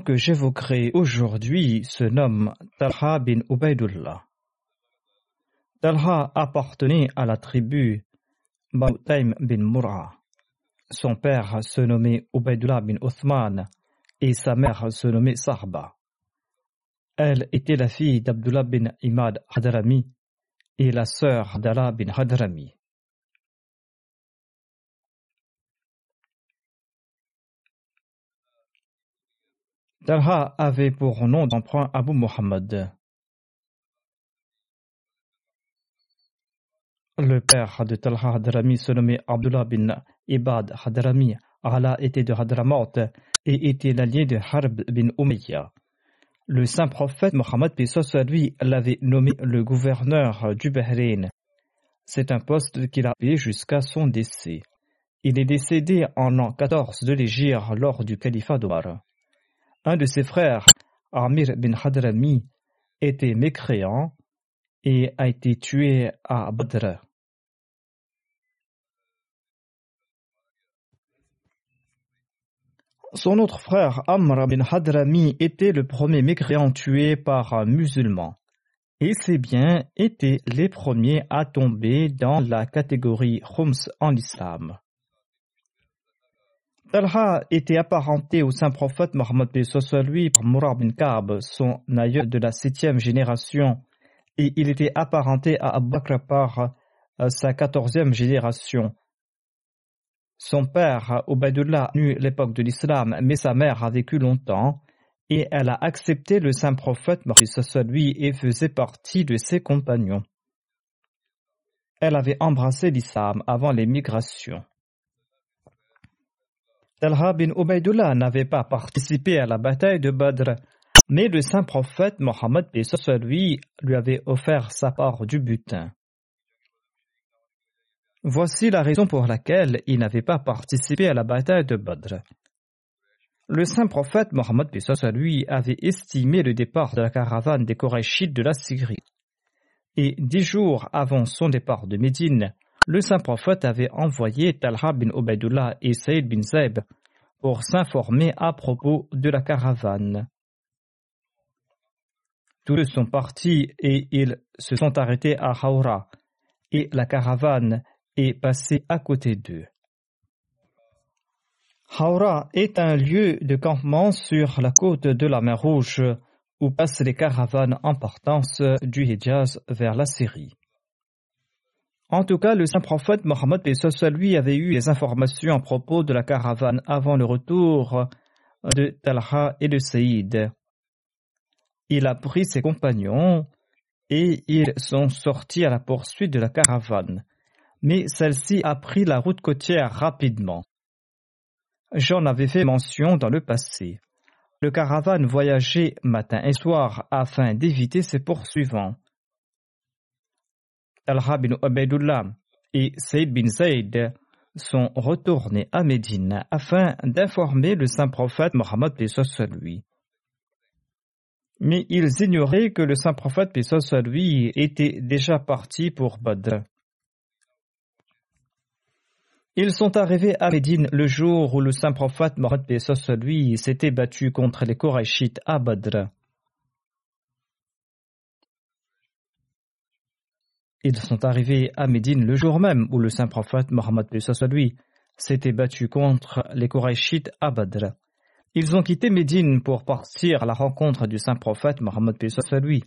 que j'évoquerai aujourd'hui se nomme Talha bin Ubaidullah. Talha appartenait à la tribu Bautaim bin Mur'a. Son père se nommait Ubaidullah bin Uthman et sa mère se nommait Sahba. Elle était la fille d'Abdullah bin Imad Hadrami et la sœur d'Allah bin Hadrami. Talha avait pour nom d'emprunt Abu Muhammad. Le père de Talha Hadrami se nommait Abdullah bin Ibad Hadrami. Allah était de Hadramaut et était l'allié de Harb bin Umayya. Le saint prophète Mohammed soit lui l'avait nommé le gouverneur du Bahreïn. C'est un poste qu'il a payé jusqu'à son décès. Il est décédé en l'an 14 de l'Égypte lors du califat d'Omar. Un de ses frères, Amir bin Hadrami, était mécréant et a été tué à Badr. Son autre frère, Amr bin Hadrami, était le premier mécréant tué par un musulman. Et ses biens étaient les premiers à tomber dans la catégorie Khums en islam. Talha était apparenté au saint prophète Mohammed lui par Murad bin Ka'b, son aïeul de la septième génération, et il était apparenté à Abu par sa quatorzième génération. Son père, Ubaidullah, eut l'époque de l'islam, mais sa mère a vécu longtemps, et elle a accepté le saint prophète Mohammed lui et faisait partie de ses compagnons. Elle avait embrassé l'islam avant l'émigration. Talha bin Ubaidullah n'avait pas participé à la bataille de Badr, mais le saint prophète Mohammed lui, lui avait offert sa part du butin. Voici la raison pour laquelle il n'avait pas participé à la bataille de Badr. Le saint prophète Mohammed lui avait estimé le départ de la caravane des Korachites de la Syrie. Et dix jours avant son départ de Médine, le saint prophète avait envoyé Talha bin Ubaidullah et Saïd bin Zaib pour s'informer à propos de la caravane. Tous deux sont partis et ils se sont arrêtés à Haura et la caravane est passée à côté d'eux. Haura est un lieu de campement sur la côte de la mer Rouge où passent les caravanes en partance du Hijaz vers la Syrie. En tout cas, le saint prophète Mohammed lui avait eu des informations à propos de la caravane avant le retour de Talha et de Saïd. Il a pris ses compagnons et ils sont sortis à la poursuite de la caravane. Mais celle-ci a pris la route côtière rapidement. J'en avais fait mention dans le passé. Le caravane voyageait matin et soir afin d'éviter ses poursuivants. Talha bin Ubaidullah et Saïd bin Zayd sont retournés à Médine afin d'informer le saint prophète Mohammed lui. Mais ils ignoraient que le saint prophète, lui, était déjà parti pour Badr. Ils sont arrivés à Médine le jour où le saint prophète Mohammed lui s'était battu contre les Korachites à Badr. Ils sont arrivés à Médine le jour même où le saint prophète Mohammed lui s'était battu contre les Korachites à Badr. Ils ont quitté Médine pour partir à la rencontre du saint prophète Mohammed lui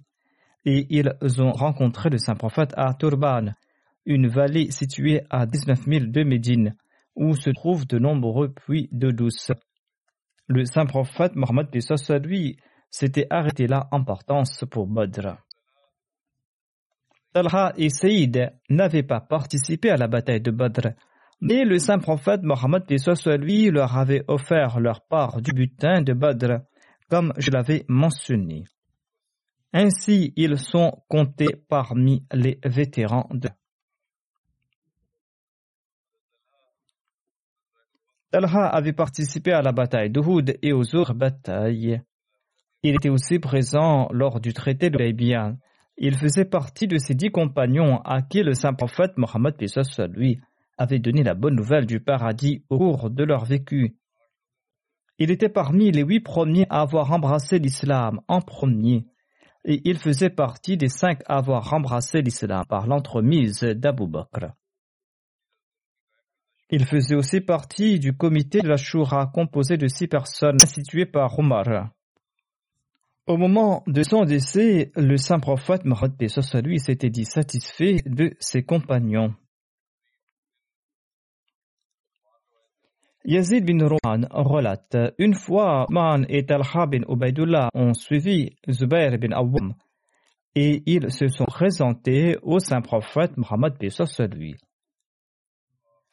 et ils ont rencontré le saint prophète à Turban, une vallée située à 19 000 de Médine, où se trouvent de nombreux puits d'eau douce. Le saint prophète Mohammed lui s'était arrêté là en partance pour Badr. Talha et Saïd n'avaient pas participé à la bataille de Badr, mais le saint prophète Mohammed lui leur avait offert leur part du butin de Badr, comme je l'avais mentionné. Ainsi, ils sont comptés parmi les vétérans de. Talha avait participé à la bataille d'Uhud et aux autres batailles. Il était aussi présent lors du traité de Baybian il faisait partie de ces dix compagnons à qui le saint prophète Mohammed lui avait donné la bonne nouvelle du paradis au cours de leur vécu. Il était parmi les huit premiers à avoir embrassé l'islam en premier, et il faisait partie des cinq à avoir embrassé l'islam par l'entremise d'Abu Bakr. Il faisait aussi partie du comité de la Shura composé de six personnes instituées par Omar. Au moment de son décès, le saint prophète Mohammed lui s'était dit satisfait de ses compagnons. Yazid bin Rohan relate Une fois, Man et Talha bin Ubaidullah ont suivi Zubair bin Awam et ils se sont présentés au saint prophète Mohammed lui.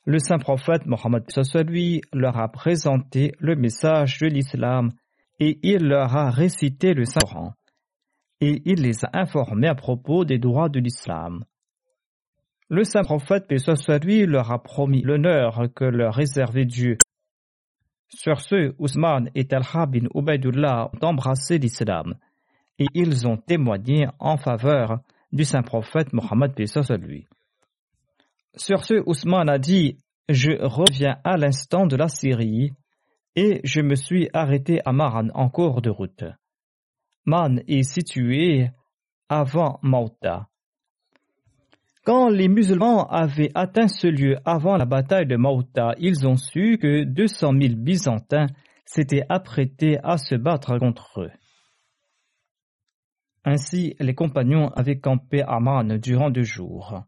Le saint prophète Mohammed lui leur a présenté le message de l'islam et il leur a récité le Saint-Coran, et il les a informés à propos des droits de l'islam. Le saint prophète, paix lui, leur a promis l'honneur que leur réservait Dieu. Sur ce, Ousmane et Talha bin Ubaidullah ont embrassé l'islam, et ils ont témoigné en faveur du saint prophète Mohammed paix. Sur ce, Ousmane a dit Je reviens à l'instant de la Syrie et je me suis arrêté à Maran en cours de route. Man est situé avant Mauta. Quand les musulmans avaient atteint ce lieu avant la bataille de Mauta, ils ont su que 200 000 Byzantins s'étaient apprêtés à se battre contre eux. Ainsi, les compagnons avaient campé à Man durant deux jours.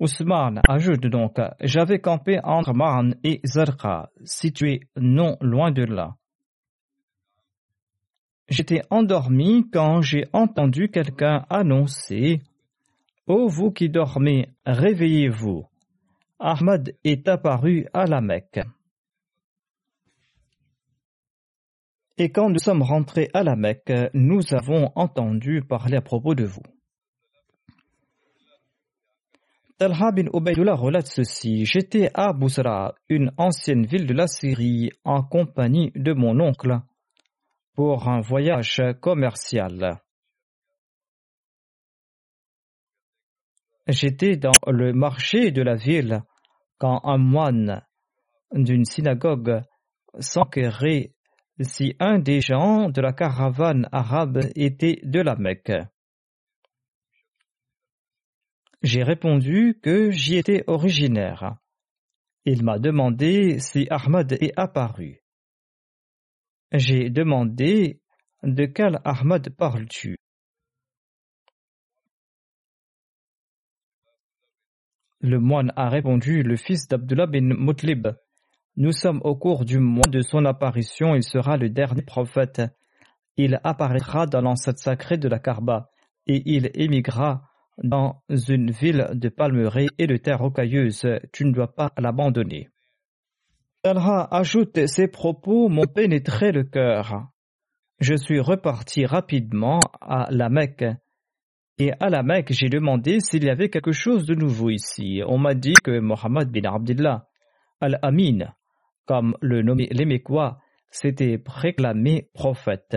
Ousmane ajoute donc J'avais campé entre Marne et Zarqa, situé non loin de là. J'étais endormi quand j'ai entendu quelqu'un annoncer Ô vous qui dormez, réveillez-vous. Ahmad est apparu à la Mecque. Et quand nous sommes rentrés à la Mecque, nous avons entendu parler à propos de vous. Talha bin Ubaydullah relate ceci. J'étais à Bousra, une ancienne ville de la Syrie, en compagnie de mon oncle, pour un voyage commercial. J'étais dans le marché de la ville quand un moine d'une synagogue s'enquérait si un des gens de la caravane arabe était de la Mecque. J'ai répondu que j'y étais originaire. Il m'a demandé si Ahmad est apparu. J'ai demandé de quel Ahmad parles-tu Le moine a répondu le fils d'Abdullah bin Mutlib. Nous sommes au cours du mois de son apparition, il sera le dernier prophète. Il apparaîtra dans l'enceinte sacrée de la Karba et il émigrera dans une ville de palmeraies et de terres rocailleuses, tu ne dois pas l'abandonner. Talha ajoute Ces propos m'ont pénétré le cœur. Je suis reparti rapidement à la Mecque. Et à la Mecque, j'ai demandé s'il y avait quelque chose de nouveau ici. On m'a dit que Mohammed bin Abdullah al-Amin, comme le nommé les s'était préclamé prophète.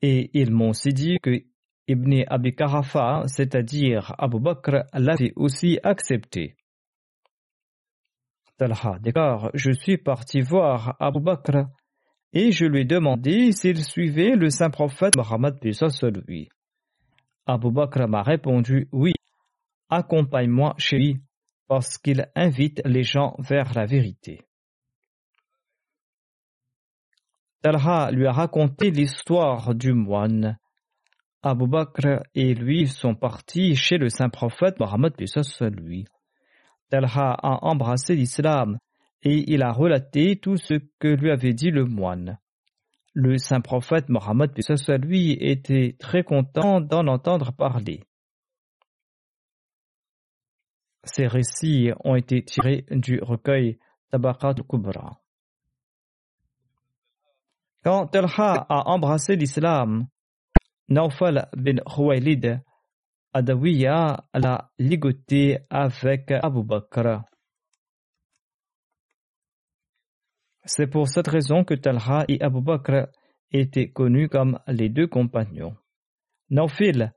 Et ils m'ont aussi dit que Ibn Abi Karafa, c'est-à-dire Abu Bakr, l'avait aussi accepté. Talha déclare Je suis parti voir Abu Bakr et je lui ai demandé s'il suivait le saint prophète Mohammed lui. Abu Bakr m'a répondu Oui, accompagne-moi chez lui parce qu'il invite les gens vers la vérité. Talha lui a raconté l'histoire du moine. Abu Bakr et lui sont partis chez le saint prophète Mohammed lui. Talha a embrassé l'islam et il a relaté tout ce que lui avait dit le moine. Le saint prophète Mohammed lui était très content d'en entendre parler. Ces récits ont été tirés du recueil Tabakat Kubra. Quand Talha a embrassé l'islam, Naufal bin Khuwaylid Adawiya l'a ligoté avec Abu Bakr. C'est pour cette raison que Talha et Abu Bakr étaient connus comme les deux compagnons. Naufil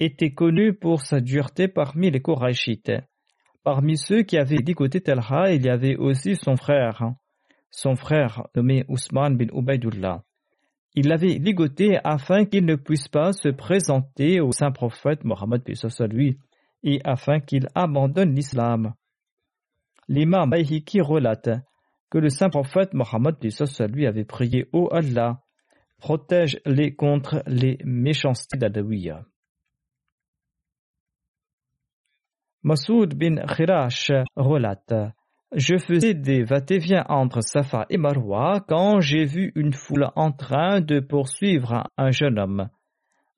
était connu pour sa dureté parmi les Korachites. Parmi ceux qui avaient ligoté Talha, il y avait aussi son frère, son frère nommé Ousmane bin Ubaidullah. Il l'avait ligoté afin qu'il ne puisse pas se présenter au saint prophète Mohammed lui et afin qu'il abandonne l'islam. L'imam Bayhiki relate que le saint prophète Mohammed lui avait prié Ô Allah, protège-les contre les méchancetés d'Adawiya. Masoud bin Khirash relate je faisais des va-et-vient entre Safa et Marwa quand j'ai vu une foule en train de poursuivre un jeune homme,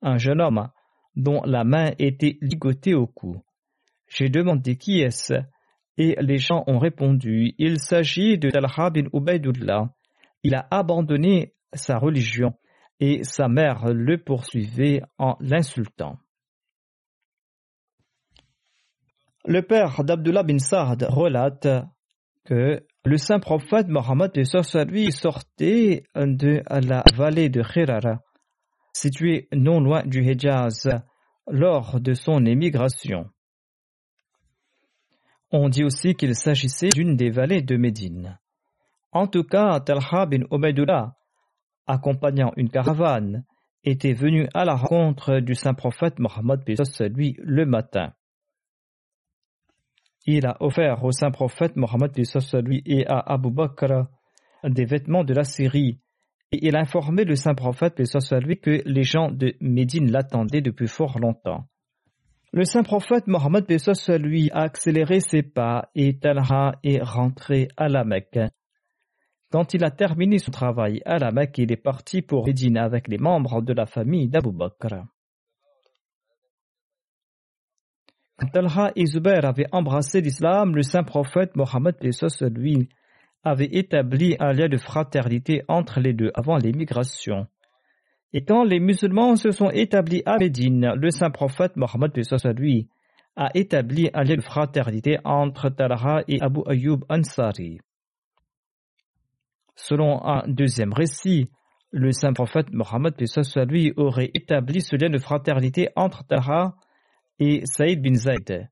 un jeune homme dont la main était ligotée au cou. J'ai demandé qui est-ce et les gens ont répondu il s'agit de Talha bin Ubaidullah. Il a abandonné sa religion et sa mère le poursuivait en l'insultant. Le père d'Abdullah bin Saad relate que le saint prophète Mohammed lui sortait de la vallée de Khirara, située non loin du Hejaz, lors de son émigration. On dit aussi qu'il s'agissait d'une des vallées de Médine. En tout cas, Talha bin Ubaidullah, accompagnant une caravane, était venu à la rencontre du saint prophète Mohammed lui le matin il a offert au saint prophète Mohammed lui et à Abu Bakr des vêtements de la Syrie. Et il a informé le saint prophète lui que les gens de Médine l'attendaient depuis fort longtemps. Le saint prophète Mohammed lui a accéléré ses pas et Talha est rentré à la Mecque. Quand il a terminé son travail à la Mecque, il est parti pour Médine avec les membres de la famille d'Abu Bakr. Quand Talha et Zubair avaient embrassé l'islam, le saint prophète Mohammed lui avait établi un lien de fraternité entre les deux avant l'émigration. Et quand les musulmans se sont établis à Médine, le saint prophète Mohammed lui a établi un lien de fraternité entre Talha et Abu Ayyub Ansari. Selon un deuxième récit, le saint prophète Mohammed lui aurait établi ce lien de fraternité entre Talha et Saïd bin Zayd.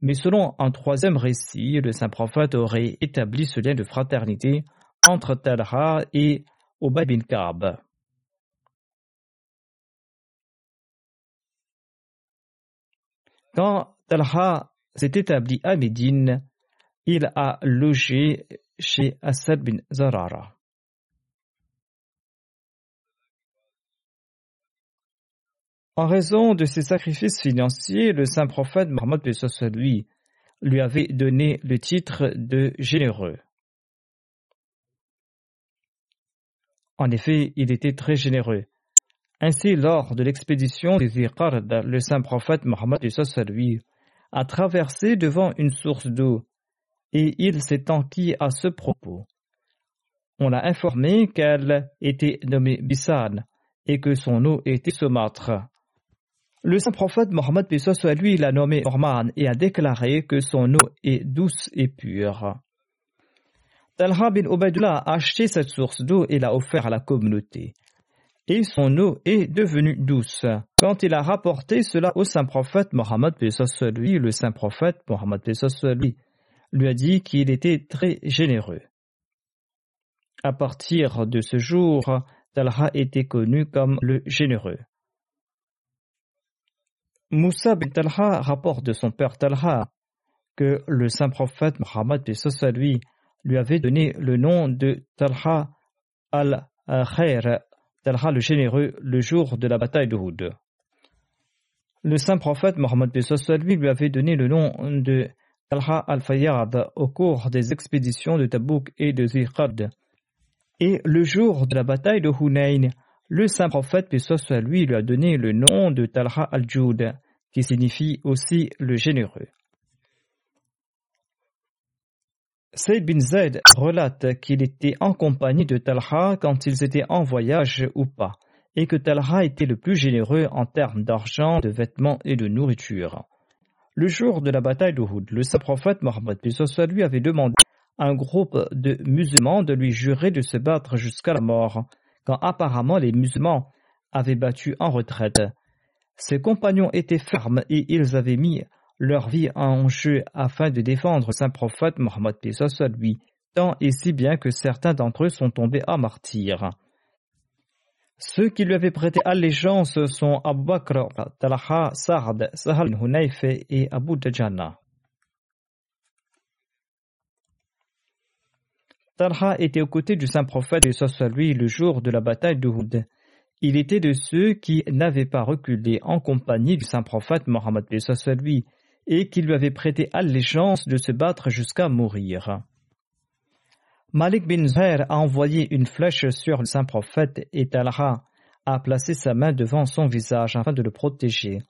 Mais selon un troisième récit, le saint prophète aurait établi ce lien de fraternité entre Talha et Ubay bin Ka'b. Quand Talha s'est établi à Médine, il a logé chez Asad bin Zarara. En raison de ses sacrifices financiers, le saint prophète Mohammed lui, lui avait donné le titre de généreux. En effet, il était très généreux. Ainsi, lors de l'expédition des Iqard, le saint prophète Mohammed lui a traversé devant une source d'eau et il s'est enquis à ce propos. On l'a informé qu'elle était nommée Bissan et que son eau était saumâtre. Le saint prophète Mohammed soit lui l'a nommé Orman et a déclaré que son eau est douce et pure. Talha bin Ubaidullah a acheté cette source d'eau et l'a offert à la communauté. et son eau est devenue douce. Quand il a rapporté cela au saint prophète Mohammed lui, le saint prophète Mohammed lui, lui a dit qu'il était très généreux. À partir de ce jour, Talha était connu comme le généreux. Moussa bin Talha rapporte de son père Talha que le saint prophète Mohammed lui, lui avait donné le nom de Talha al-Khair Talha le généreux le jour de la bataille de Houd. Le saint prophète Mohammed lui lui avait donné le nom de Talha al-Fayyad au cours des expéditions de Tabouk et de Ziqad. Et le jour de la bataille de Hunayn, le saint prophète lui lui a donné le nom de Talha al-Jud, qui signifie aussi le généreux. Saïd bin Zaid relate qu'il était en compagnie de Talha quand ils étaient en voyage ou pas, et que Talha était le plus généreux en termes d'argent, de vêtements et de nourriture. Le jour de la bataille d'Uhud, le saint prophète Mohammed lui avait demandé à un groupe de musulmans de lui jurer de se battre jusqu'à la mort, quand apparemment les musulmans avaient battu en retraite. Ses compagnons étaient fermes et ils avaient mis leur vie en jeu afin de défendre saint prophète Mohammed lui, tant et si bien que certains d'entre eux sont tombés à martyrs. Ceux qui lui avaient prêté allégeance sont Abu Bakr, Talha, Sa'ad, Sahal Hunayf et Abu Dajana. Talha était aux côtés du saint prophète et lui le jour de la bataille d'Uhud. Il était de ceux qui n'avaient pas reculé en compagnie du saint prophète Mohammed lui et qui lui avait prêté allégeance de se battre jusqu'à mourir. Malik bin Zuhair a envoyé une flèche sur le saint prophète et Talha a placé sa main devant son visage afin de le protéger.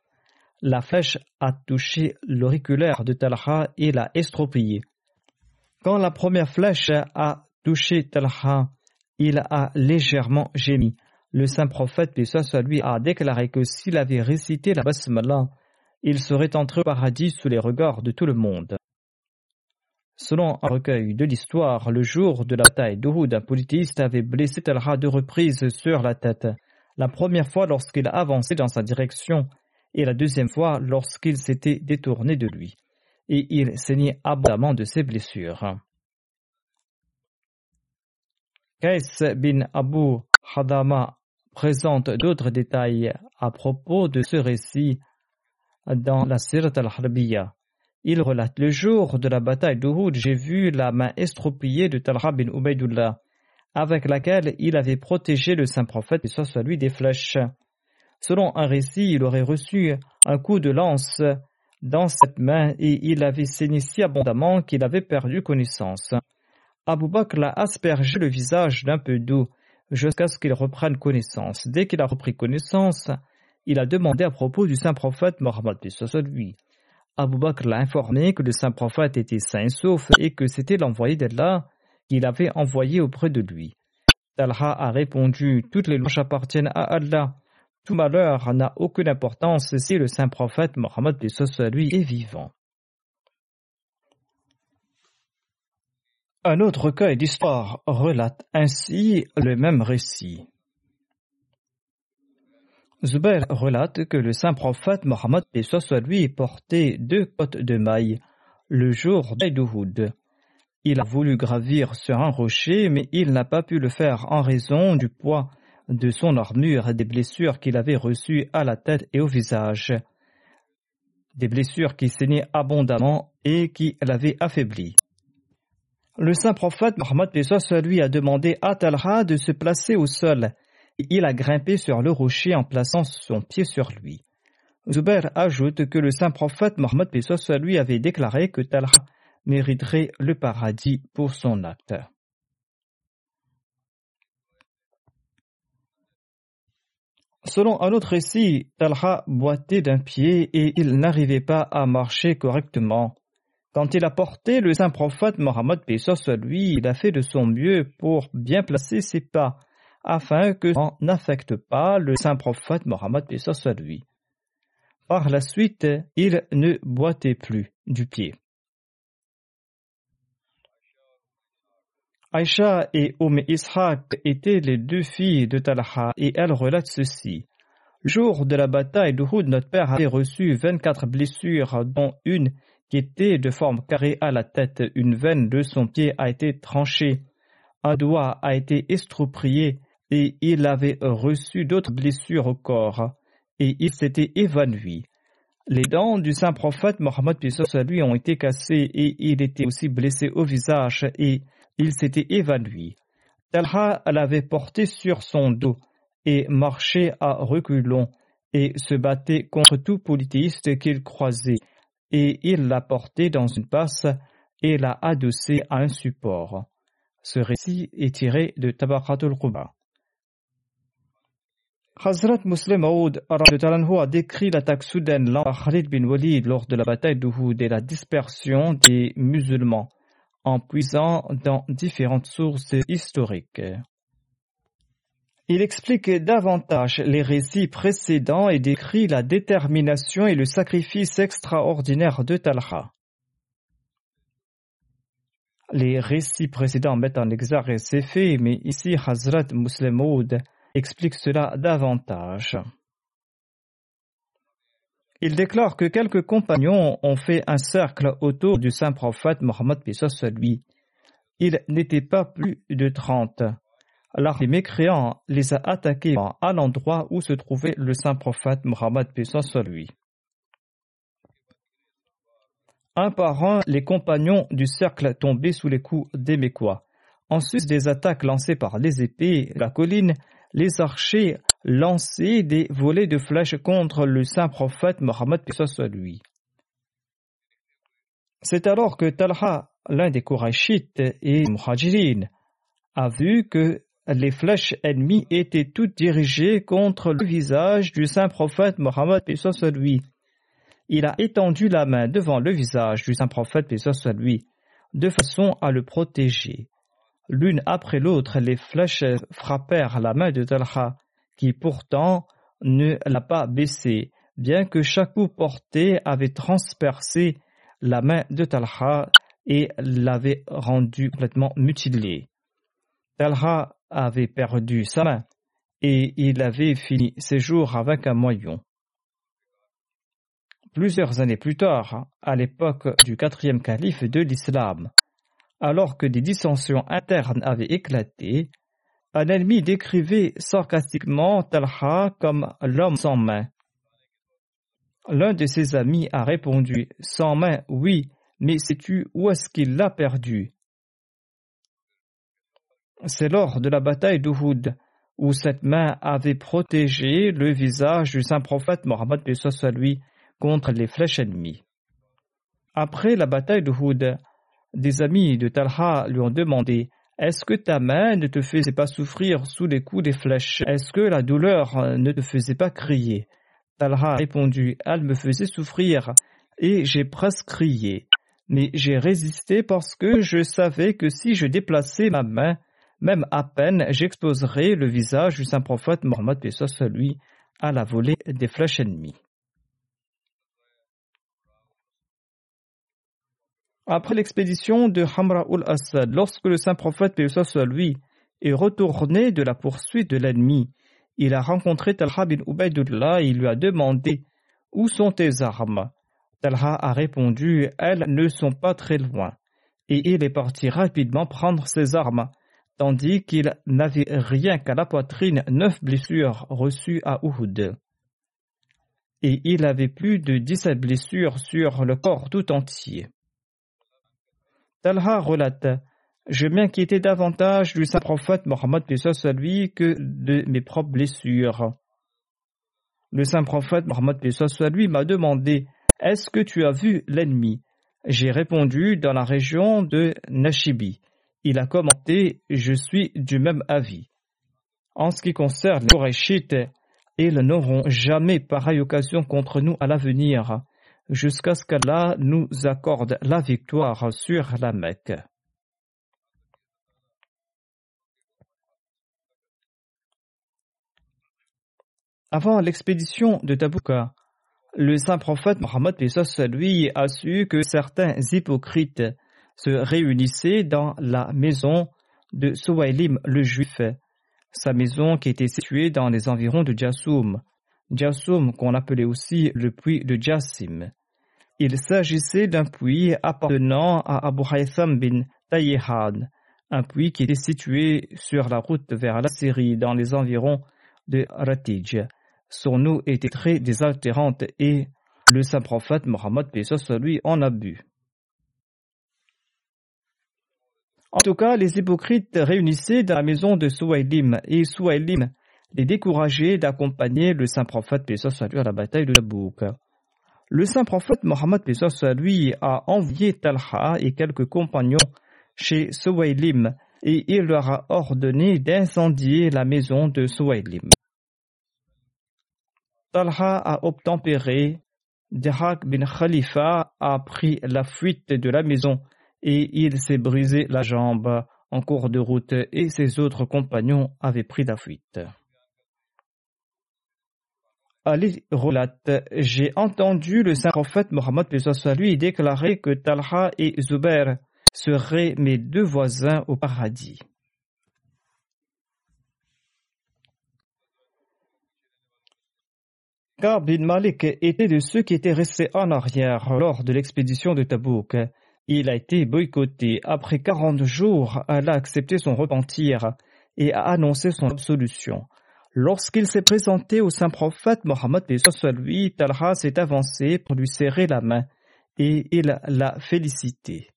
La flèche a touché l'auriculaire de Talha et l'a estropié. Quand la première flèche a touché Talha, il a légèrement gémi. Le saint prophète, soit lui, a déclaré que s'il avait récité la basmala, il serait entré au paradis sous les regards de tout le monde. Selon un recueil de l'histoire, le jour de la bataille d'Uhud, un politiste avait blessé Talha deux reprises sur la tête. La première fois lorsqu'il a avancé dans sa direction et la deuxième fois lorsqu'il s'était détourné de lui. Et il saignait abondamment de ses blessures. Kais bin Abu Hadama présente d'autres détails à propos de ce récit dans la Sirat al-Harbiya. Il relate Le jour de la bataille d'Uhud, j'ai vu la main estropiée de Talha bin Ubaidullah, avec laquelle il avait protégé le saint prophète et soit lui des flèches. Selon un récit, il aurait reçu un coup de lance dans cette main et il avait saigné si abondamment qu'il avait perdu connaissance. Abu Bakr l'a aspergé le visage d'un peu d'eau jusqu'à ce qu'il reprenne connaissance. Dès qu'il a repris connaissance, il a demandé à propos du saint prophète Mohammed lui. Abu Bakr l'a informé que le saint prophète était sain et sauf et que c'était l'envoyé d'Allah qu'il avait envoyé auprès de lui. Talha a répondu Toutes les louanges appartiennent à Allah. Tout malheur n'a aucune importance si le saint prophète Mohammed lui est vivant. Un autre recueil d'histoire relate ainsi le même récit. Zubair relate que le saint prophète Mohammed lui portait deux côtes de mailles le jour d'Aïdouhoud. Il a voulu gravir sur un rocher, mais il n'a pas pu le faire en raison du poids de son armure et des blessures qu'il avait reçues à la tête et au visage. Des blessures qui saignaient abondamment et qui l'avaient affaibli. Le saint prophète Mohammed lui a demandé à Talha de se placer au sol il a grimpé sur le rocher en plaçant son pied sur lui. Zubair ajoute que le saint prophète Mohammed lui avait déclaré que Talha mériterait le paradis pour son acte. Selon un autre récit, Talha boitait d'un pied et il n'arrivait pas à marcher correctement. Quand il a porté le saint prophète Mohammed lui, il a fait de son mieux pour bien placer ses pas afin que ça n'affecte pas le saint prophète Mohammed lui. Par la suite, il ne boitait plus du pied. Aïcha et Oum Ishaq étaient les deux filles de Talha et elles relatent ceci. Le jour de la bataille d'Uhud, notre père avait reçu 24 blessures, dont une qui était de forme carrée à la tête. Une veine de son pied a été tranchée. Un doigt a été estropié et il avait reçu d'autres blessures au corps et il s'était évanoui. Les dents du saint prophète Mohammed lui ont été cassées et il était aussi blessé au visage et il s'était évanoui. Talha l'avait porté sur son dos et marchait à reculons et se battait contre tout polythéiste qu'il croisait et il l'a porté dans une passe et l'a adossé à un support. Ce récit est tiré de Tabaqatul Quba. Hazrat Muslim Maud a décrit l'attaque soudaine par Khalid bin Walid lors de la bataille d'Uhud et la dispersion des musulmans en puisant dans différentes sources historiques. Il explique davantage les récits précédents et décrit la détermination et le sacrifice extraordinaire de Talha. Les récits précédents mettent en exergue ces faits, mais ici Hazrat Muslim explique cela davantage. Il déclare que quelques compagnons ont fait un cercle autour du saint prophète Mohammed lui. Il n'était pas plus de trente. Alors les mécréants les a attaqués à l'endroit où se trouvait le saint prophète Mohammed lui. Un par un, les compagnons du cercle tombaient sous les coups des Mécois. Ensuite, des attaques lancées par les épées, la colline, les archers lançaient des volées de flèches contre le saint prophète Mohammed soit lui. C'est alors que Talha, l'un des Korachites et Muhajirin, a vu que les flèches ennemies étaient toutes dirigées contre le visage du saint prophète Mohammed soit lui. Il a étendu la main devant le visage du saint prophète soit lui, de façon à le protéger. L'une après l'autre, les flèches frappèrent la main de Talha, qui pourtant ne l'a pas baissé, bien que chaque coup porté avait transpercé la main de Talha et l'avait rendu complètement mutilé. Talha avait perdu sa main et il avait fini ses jours avec un moyon. Plusieurs années plus tard, à l'époque du quatrième calife de l'islam, alors que des dissensions internes avaient éclaté, un ennemi décrivait sarcastiquement Talha comme l'homme sans main. L'un de ses amis a répondu Sans main, oui, mais sais-tu où est-ce qu'il l'a perdu? C'est lors de la bataille d'Uhud où cette main avait protégé le visage du saint prophète Mohammed lui contre les flèches ennemies. Après la bataille d'Uhud, des amis de Talha lui ont demandé Est-ce que ta main ne te faisait pas souffrir sous les coups des flèches? Est-ce que la douleur ne te faisait pas crier? Talha a répondu Elle me faisait souffrir et j'ai presque crié. Mais j'ai résisté parce que je savais que si je déplaçais ma main, même à peine, j'exposerais le visage du saint prophète Mohammed lui à la volée des flèches ennemies. Après l'expédition de Hamra ul-Assad, lorsque le saint prophète lui est retourné de la poursuite de l'ennemi, il a rencontré Talha bin Ubaidullah et lui a demandé Où sont tes armes? Talha a répondu Elles ne sont pas très loin. Et il est parti rapidement prendre ses armes, tandis qu'il n'avait rien qu'à la poitrine neuf blessures reçues à Uhud. Et il avait plus de dix-sept blessures sur le corps tout entier. Talha relate Je m'inquiétais davantage du saint prophète Mohammed lui que de mes propres blessures. Le saint prophète Mohammed lui m'a demandé Est-ce que tu as vu l'ennemi? J'ai répondu dans la région de Nashibi. Il a commenté Je suis du même avis. En ce qui concerne les Korachites, ils n'auront jamais pareille occasion contre nous à l'avenir jusqu'à ce qu'Allah nous accorde la victoire sur la Mecque. Avant l'expédition de Tabouka, le saint prophète Mohammed lui a su que certains hypocrites se réunissaient dans la maison de Suwailim le Juif, sa maison qui était située dans les environs de Jassoum, Jassoum qu'on appelait aussi le puits de Jassim. Il s'agissait d'un puits appartenant à Abu Haytham bin Tayyihad, un puits qui était situé sur la route vers la Syrie dans les environs de Ratij. Son eau était très désaltérante et le saint prophète Mohammed lui en a bu. En tout cas, les hypocrites réunissaient dans la maison de Souaïlim et Souaïlim les décourageait d'accompagner le saint prophète lui à la bataille de Tabouk. Le saint prophète Mohammed lui a envoyé Talha et quelques compagnons chez Souaïlim et il leur a ordonné d'incendier la maison de Souaïlim. Talha a obtempéré, Dihak bin Khalifa a pris la fuite de la maison et il s'est brisé la jambe en cours de route et ses autres compagnons avaient pris la fuite. Ali relate J'ai entendu le saint prophète Mohammed lui déclarer que Talha et Zubair seraient mes deux voisins au paradis. Car bin Malik était de ceux qui étaient restés en arrière lors de l'expédition de Tabouk. Il a été boycotté. Après 40 jours, Allah a accepté son repentir et a annoncé son absolution. Lorsqu'il s'est présenté au saint prophète Mohammed lui, Talha s'est avancé pour lui serrer la main et il l'a félicité.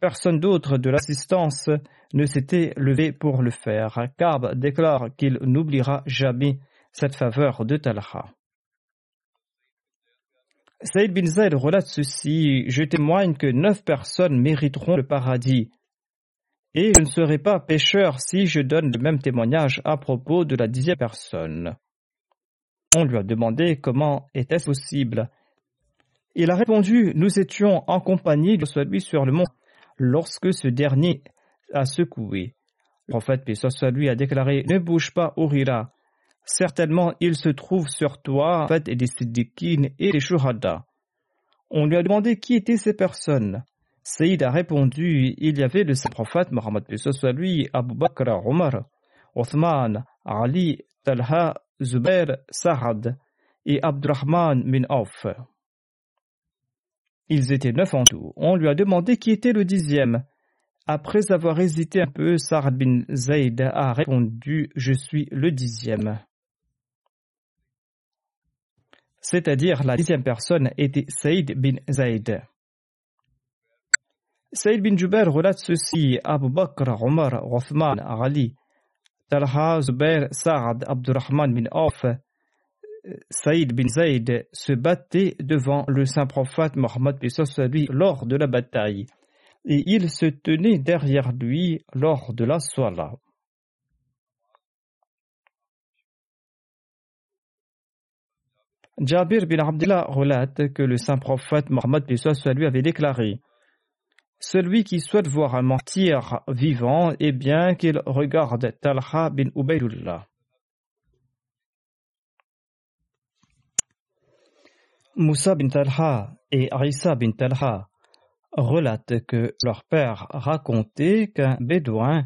Personne d'autre de l'assistance ne s'était levé pour le faire. Karb déclare qu'il n'oubliera jamais cette faveur de Talha. Saïd bin Zayd relate ceci Je témoigne que neuf personnes mériteront le paradis. Et je ne serai pas pécheur si je donne le même témoignage à propos de la dixième personne. On lui a demandé comment était-ce possible. Il a répondu Nous étions en compagnie de celui sur le mont lorsque ce dernier a secoué. Le prophète Pessoa lui a déclaré Ne bouge pas, Urira. Certainement, il se trouve sur toi fait des siddiqines et des shuhada. On lui a demandé qui étaient ces personnes. Saïd a répondu Il y avait le saint prophète Mohammed soit lui, Abu Bakr, Omar, Othman, Ali, Talha, Zubair, Sa'ad et Abdurrahman bin Auf. Ils étaient neuf en tout. On lui a demandé qui était le dixième. Après avoir hésité un peu, Sa'ad bin Zayd a répondu Je suis le dixième c'est-à-dire la dixième personne était Saïd bin Zayd. Saïd bin Jubair relate ceci Abu Bakr, Omar, Othman, Ali, Talha, Zubair, Saad, Abdurrahman bin Auf, Saïd bin Zayd se battait devant le saint prophète Mohammed lui lors de la bataille et il se tenait derrière lui lors de la soirée. Jabir bin Abdullah relate que le saint prophète Mohammed lui avait déclaré Celui qui souhaite voir un martyr vivant est bien qu'il regarde Talha bin Ubaydullah. Moussa bin Talha et Arissa bin Talha relatent que leur père racontait qu'un bédouin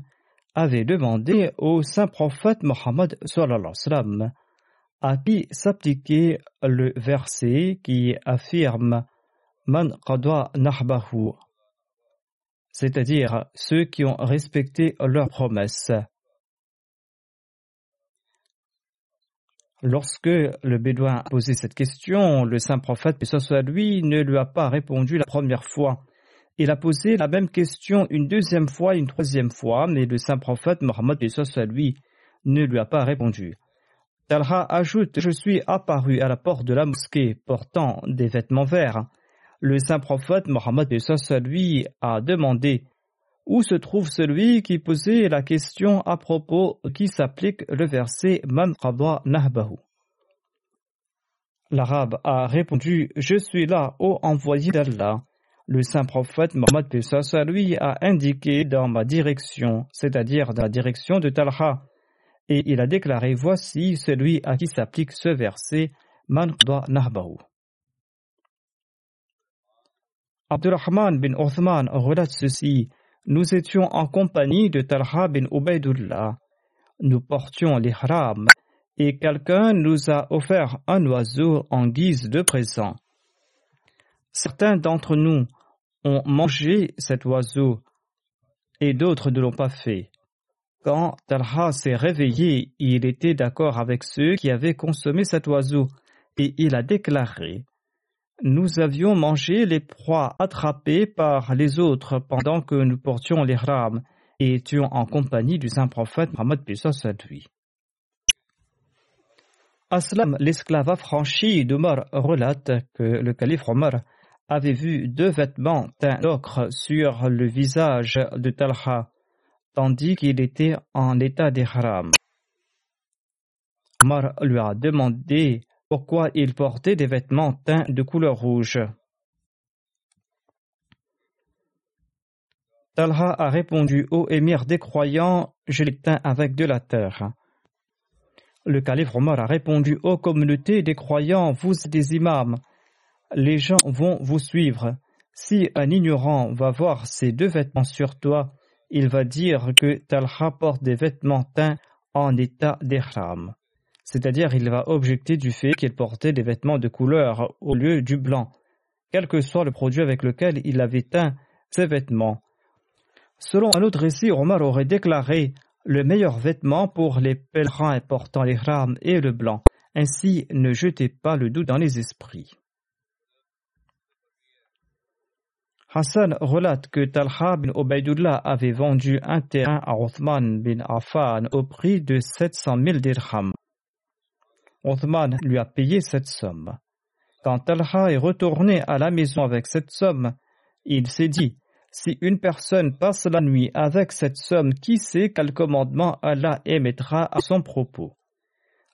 avait demandé au saint prophète Mohammed à qui s'appliquait le verset qui affirme Man qadwa nahbahu, c'est-à-dire ceux qui ont respecté leurs promesses. Lorsque le Bédouin a posé cette question, le saint prophète, que ce soit lui, ne lui a pas répondu la première fois. Il a posé la même question une deuxième fois, une troisième fois, mais le saint prophète Mohammed, que ce soit lui, ne lui a pas répondu. Talha ajoute Je suis apparu à la porte de la mosquée portant des vêtements verts. Le saint prophète Mohammed lui a demandé Où se trouve celui qui posait la question à propos qui s'applique le verset Man nahbahu L'arabe a répondu Je suis là, ô envoyé d'Allah. Le saint prophète Mohammed lui a indiqué dans ma direction, c'est-à-dire dans la direction de Talha et il a déclaré Voici celui à qui s'applique ce verset Man Nahbahu. Abdurrahman bin Othman relate ceci nous étions en compagnie de Talha bin Ubaidullah. Nous portions l'ihram et quelqu'un nous a offert un oiseau en guise de présent. Certains d'entre nous ont mangé cet oiseau et d'autres ne l'ont pas fait. Quand Talha s'est réveillé, il était d'accord avec ceux qui avaient consommé cet oiseau et il a déclaré Nous avions mangé les proies attrapées par les autres pendant que nous portions les rames et étions en compagnie du saint prophète Mohammed lui. Aslam, l'esclave affranchi d'Omar, relate que le calife Omar avait vu deux vêtements teints d'ocre sur le visage de Talha, tandis qu'il était en état d'ihram. Omar lui a demandé pourquoi il portait des vêtements teints de couleur rouge. Talha a répondu au émir des croyants, je les teins avec de la terre. Le calife Omar a répondu aux communautés des croyants, vous êtes des imams, les gens vont vous suivre. Si un ignorant va voir ces deux vêtements sur toi, il va dire que Talha porte des vêtements teints en état d'ihram. C'est-à-dire, il va objecter du fait qu'il portait des vêtements de couleur au lieu du blanc, quel que soit le produit avec lequel il avait teint ses vêtements. Selon un autre récit, Omar aurait déclaré le meilleur vêtement pour les pèlerins portant l'ihram est le blanc. Ainsi, ne jetez pas le doute dans les esprits. Hassan relate que Talha bin Ubaidullah avait vendu un terrain à Othman bin Affan au prix de 700 000 dirhams. Othman lui a payé cette somme. Quand Talha est retourné à la maison avec cette somme, il s'est dit si une personne passe la nuit avec cette somme, qui sait quel commandement Allah émettra à son propos?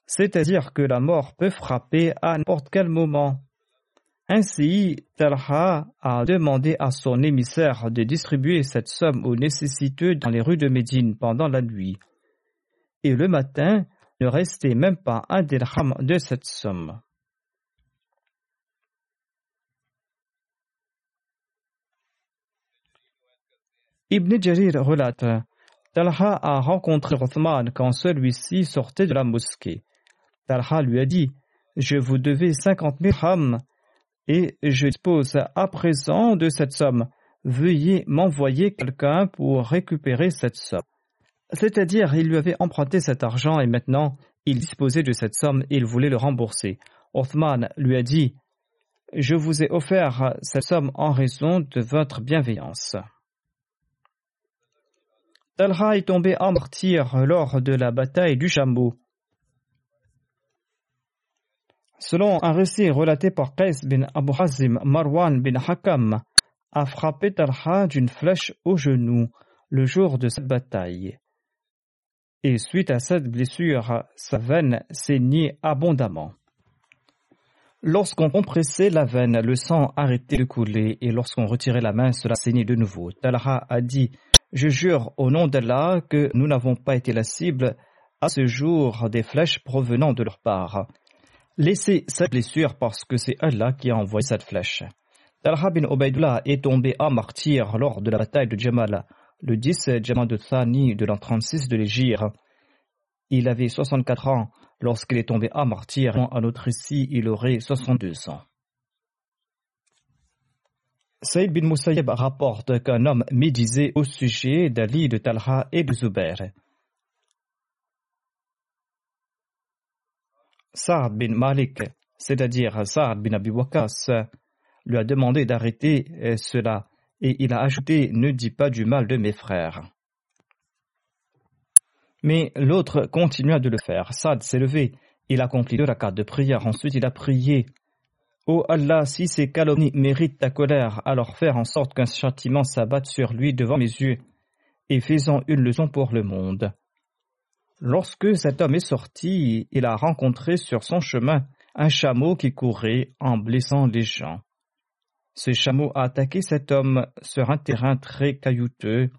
C'est-à-dire que la mort peut frapper à n'importe quel moment. Ainsi, Talha a demandé à son émissaire de distribuer cette somme aux nécessiteux dans les rues de Médine pendant la nuit. Et le matin, ne restait même pas un dirham de cette somme. Ibn Jarir relate Talha a rencontré Othman quand celui-ci sortait de la mosquée. Talha lui a dit Je vous devais cinquante mille dirhams et je dispose à présent de cette somme. Veuillez m'envoyer quelqu'un pour récupérer cette somme. C'est-à-dire, il lui avait emprunté cet argent et maintenant, il disposait de cette somme et il voulait le rembourser. Othman lui a dit Je vous ai offert cette somme en raison de votre bienveillance. Talha est tombé en martyr lors de la bataille du Chameau. Selon un récit relaté par Qais bin Abu Hazim, Marwan bin Hakam a frappé Talha d'une flèche au genou le jour de cette bataille. Et suite à cette blessure, sa veine saignait abondamment. Lorsqu'on compressait la veine, le sang arrêtait de couler et lorsqu'on retirait la main, cela saignait de nouveau. Talha a dit Je jure au nom d'Allah que nous n'avons pas été la cible à ce jour des flèches provenant de leur part. Laissez cette blessure parce que c'est Allah qui a envoyé cette flèche. Talha bin Ubaidullah est tombé en martyr lors de la bataille de Jamal, le 10 Jamal de Thani de l'an 36 de l'Égypte. Il avait 64 ans lorsqu'il est tombé en martyr. À notre récit, il aurait 62 ans. Saïd bin Musayyib rapporte qu'un homme médisait au sujet d'Ali, de Talha et de Zubair. Saad bin Malik, c'est-à-dire Saad bin Abi lui a demandé d'arrêter euh, cela et il a ajouté Ne dis pas du mal de mes frères. Mais l'autre continua de le faire. Saad s'est levé, il a accompli deux rakats de prière, ensuite il a prié Ô Allah, si ces calomnies méritent ta colère, alors faire en sorte qu'un châtiment s'abatte sur lui devant mes yeux, et faisant une leçon pour le monde. Lorsque cet homme est sorti, il a rencontré sur son chemin un chameau qui courait en blessant les gens. Ce chameau a attaqué cet homme sur un terrain très caillouteux.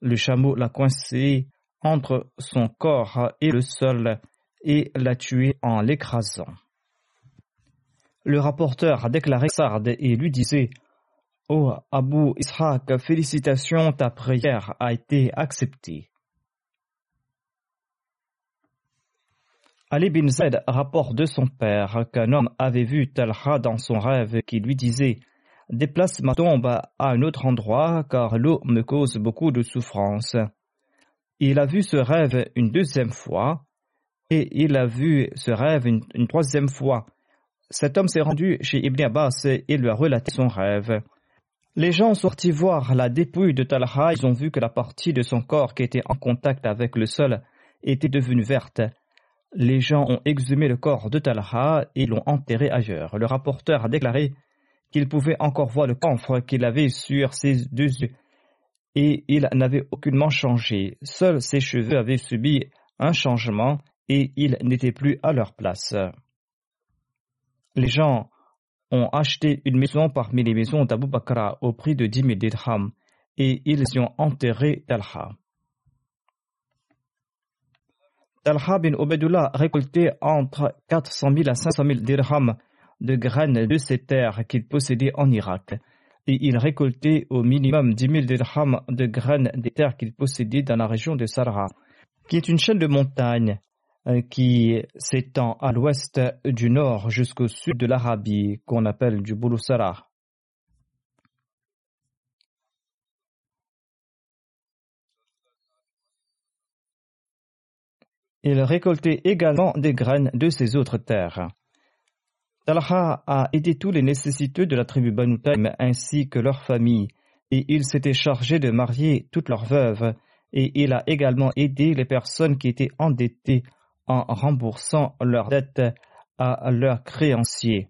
Le chameau l'a coincé entre son corps et le sol et l'a tué en l'écrasant. Le rapporteur a déclaré Sard et lui disait Oh Abu Ishaq, félicitations, ta prière a été acceptée. Ali bin Zaid rapporte de son père qu'un homme avait vu Talha dans son rêve qui lui disait Déplace ma tombe à un autre endroit car l'eau me cause beaucoup de souffrance. Il a vu ce rêve une deuxième fois et il a vu ce rêve une, troisième fois. Cet homme s'est rendu chez Ibn Abbas et lui a relaté son rêve. Les gens sortis voir la dépouille de Talha. Ils ont vu que la partie de son corps qui était en contact avec le sol était devenue verte. Les gens ont exhumé le corps de Talha et l'ont enterré ailleurs. Le rapporteur a déclaré qu'il pouvait encore voir le camphre qu'il avait sur ses deux yeux et il n'avait aucunement changé. Seuls ses cheveux avaient subi un changement et ils n'étaient plus à leur place. Les gens ont acheté une maison parmi les maisons d'Abu Bakr au prix de 10 000 dirhams et ils y ont enterré Talha. Talha bin Obedullah récoltait entre 400 000 à 500 000 dirhams de graines de ces terres qu'il possédait en Irak et il récoltait au minimum 10 000 dirhams de graines des terres qu'il possédait dans la région de Sarra, qui est une chaîne de montagnes euh, qui s'étend à l'ouest du nord jusqu'au sud de l'Arabie, qu'on appelle du Bouloussara. Il récoltait également des graines de ces autres terres. Talha a aidé tous les nécessiteux de la tribu Banu ainsi que leurs familles, et il s'était chargé de marier toutes leurs veuves, et il a également aidé les personnes qui étaient endettées en remboursant leurs dettes à leurs créanciers.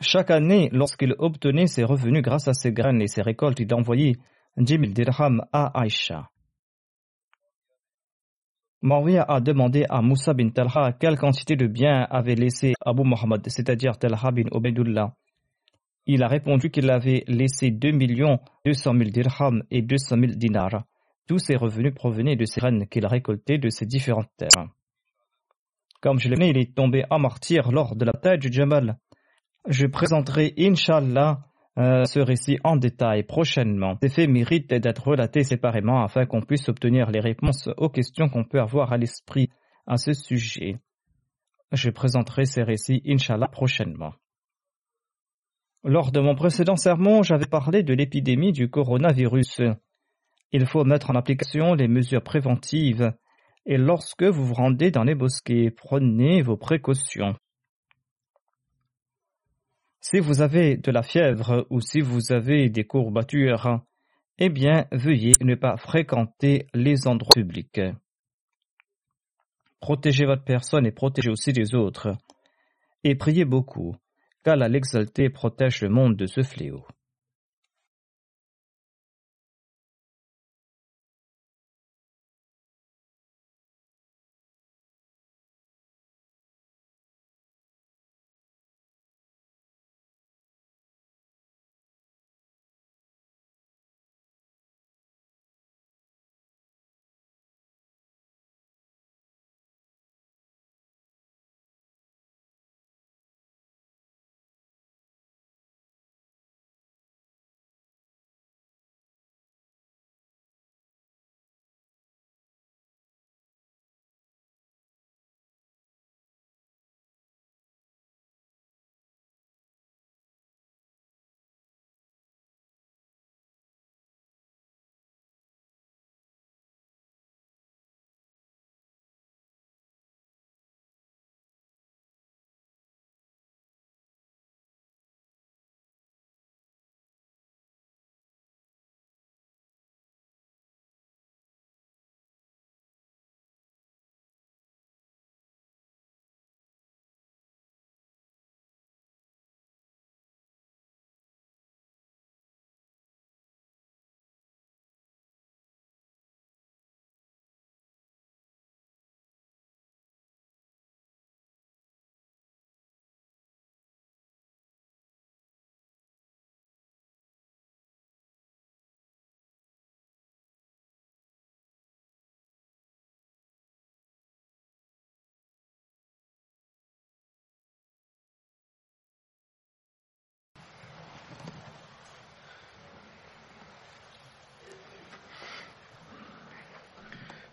Chaque année, lorsqu'il obtenait ses revenus grâce à ses graines et ses récoltes, il envoyait 10 000 dirhams à Aïcha. Marwiya a demandé à Moussa bin Talha quelle quantité de biens avait laissé Abu Muhammad, c'est-à-dire Talha bin Ubaidullah. Il a répondu qu'il avait laissé 2 200 000 dirhams et 200 000 dinars. Tous ses revenus provenaient de ces graines qu'il récoltait de ses différentes terres. Comme je l'ai dit, il est tombé en martyr lors de la bataille du Jamal. Je présenterai, Inch'Allah, euh, ce récit en détail prochainement. Ces faits méritent d'être relatés séparément afin qu'on puisse obtenir les réponses aux questions qu'on peut avoir à l'esprit à ce sujet. Je présenterai ces récits, Inch'Allah, prochainement. Lors de mon précédent sermon, j'avais parlé de l'épidémie du coronavirus. Il faut mettre en application les mesures préventives et lorsque vous vous rendez dans les bosquets, prenez vos précautions. Si vous avez de la fièvre ou si vous avez des courbatures, eh bien, veuillez ne pas fréquenter les endroits publics. Protégez votre personne et protégez aussi les autres. Et priez beaucoup, car l'exalté protège le monde de ce fléau.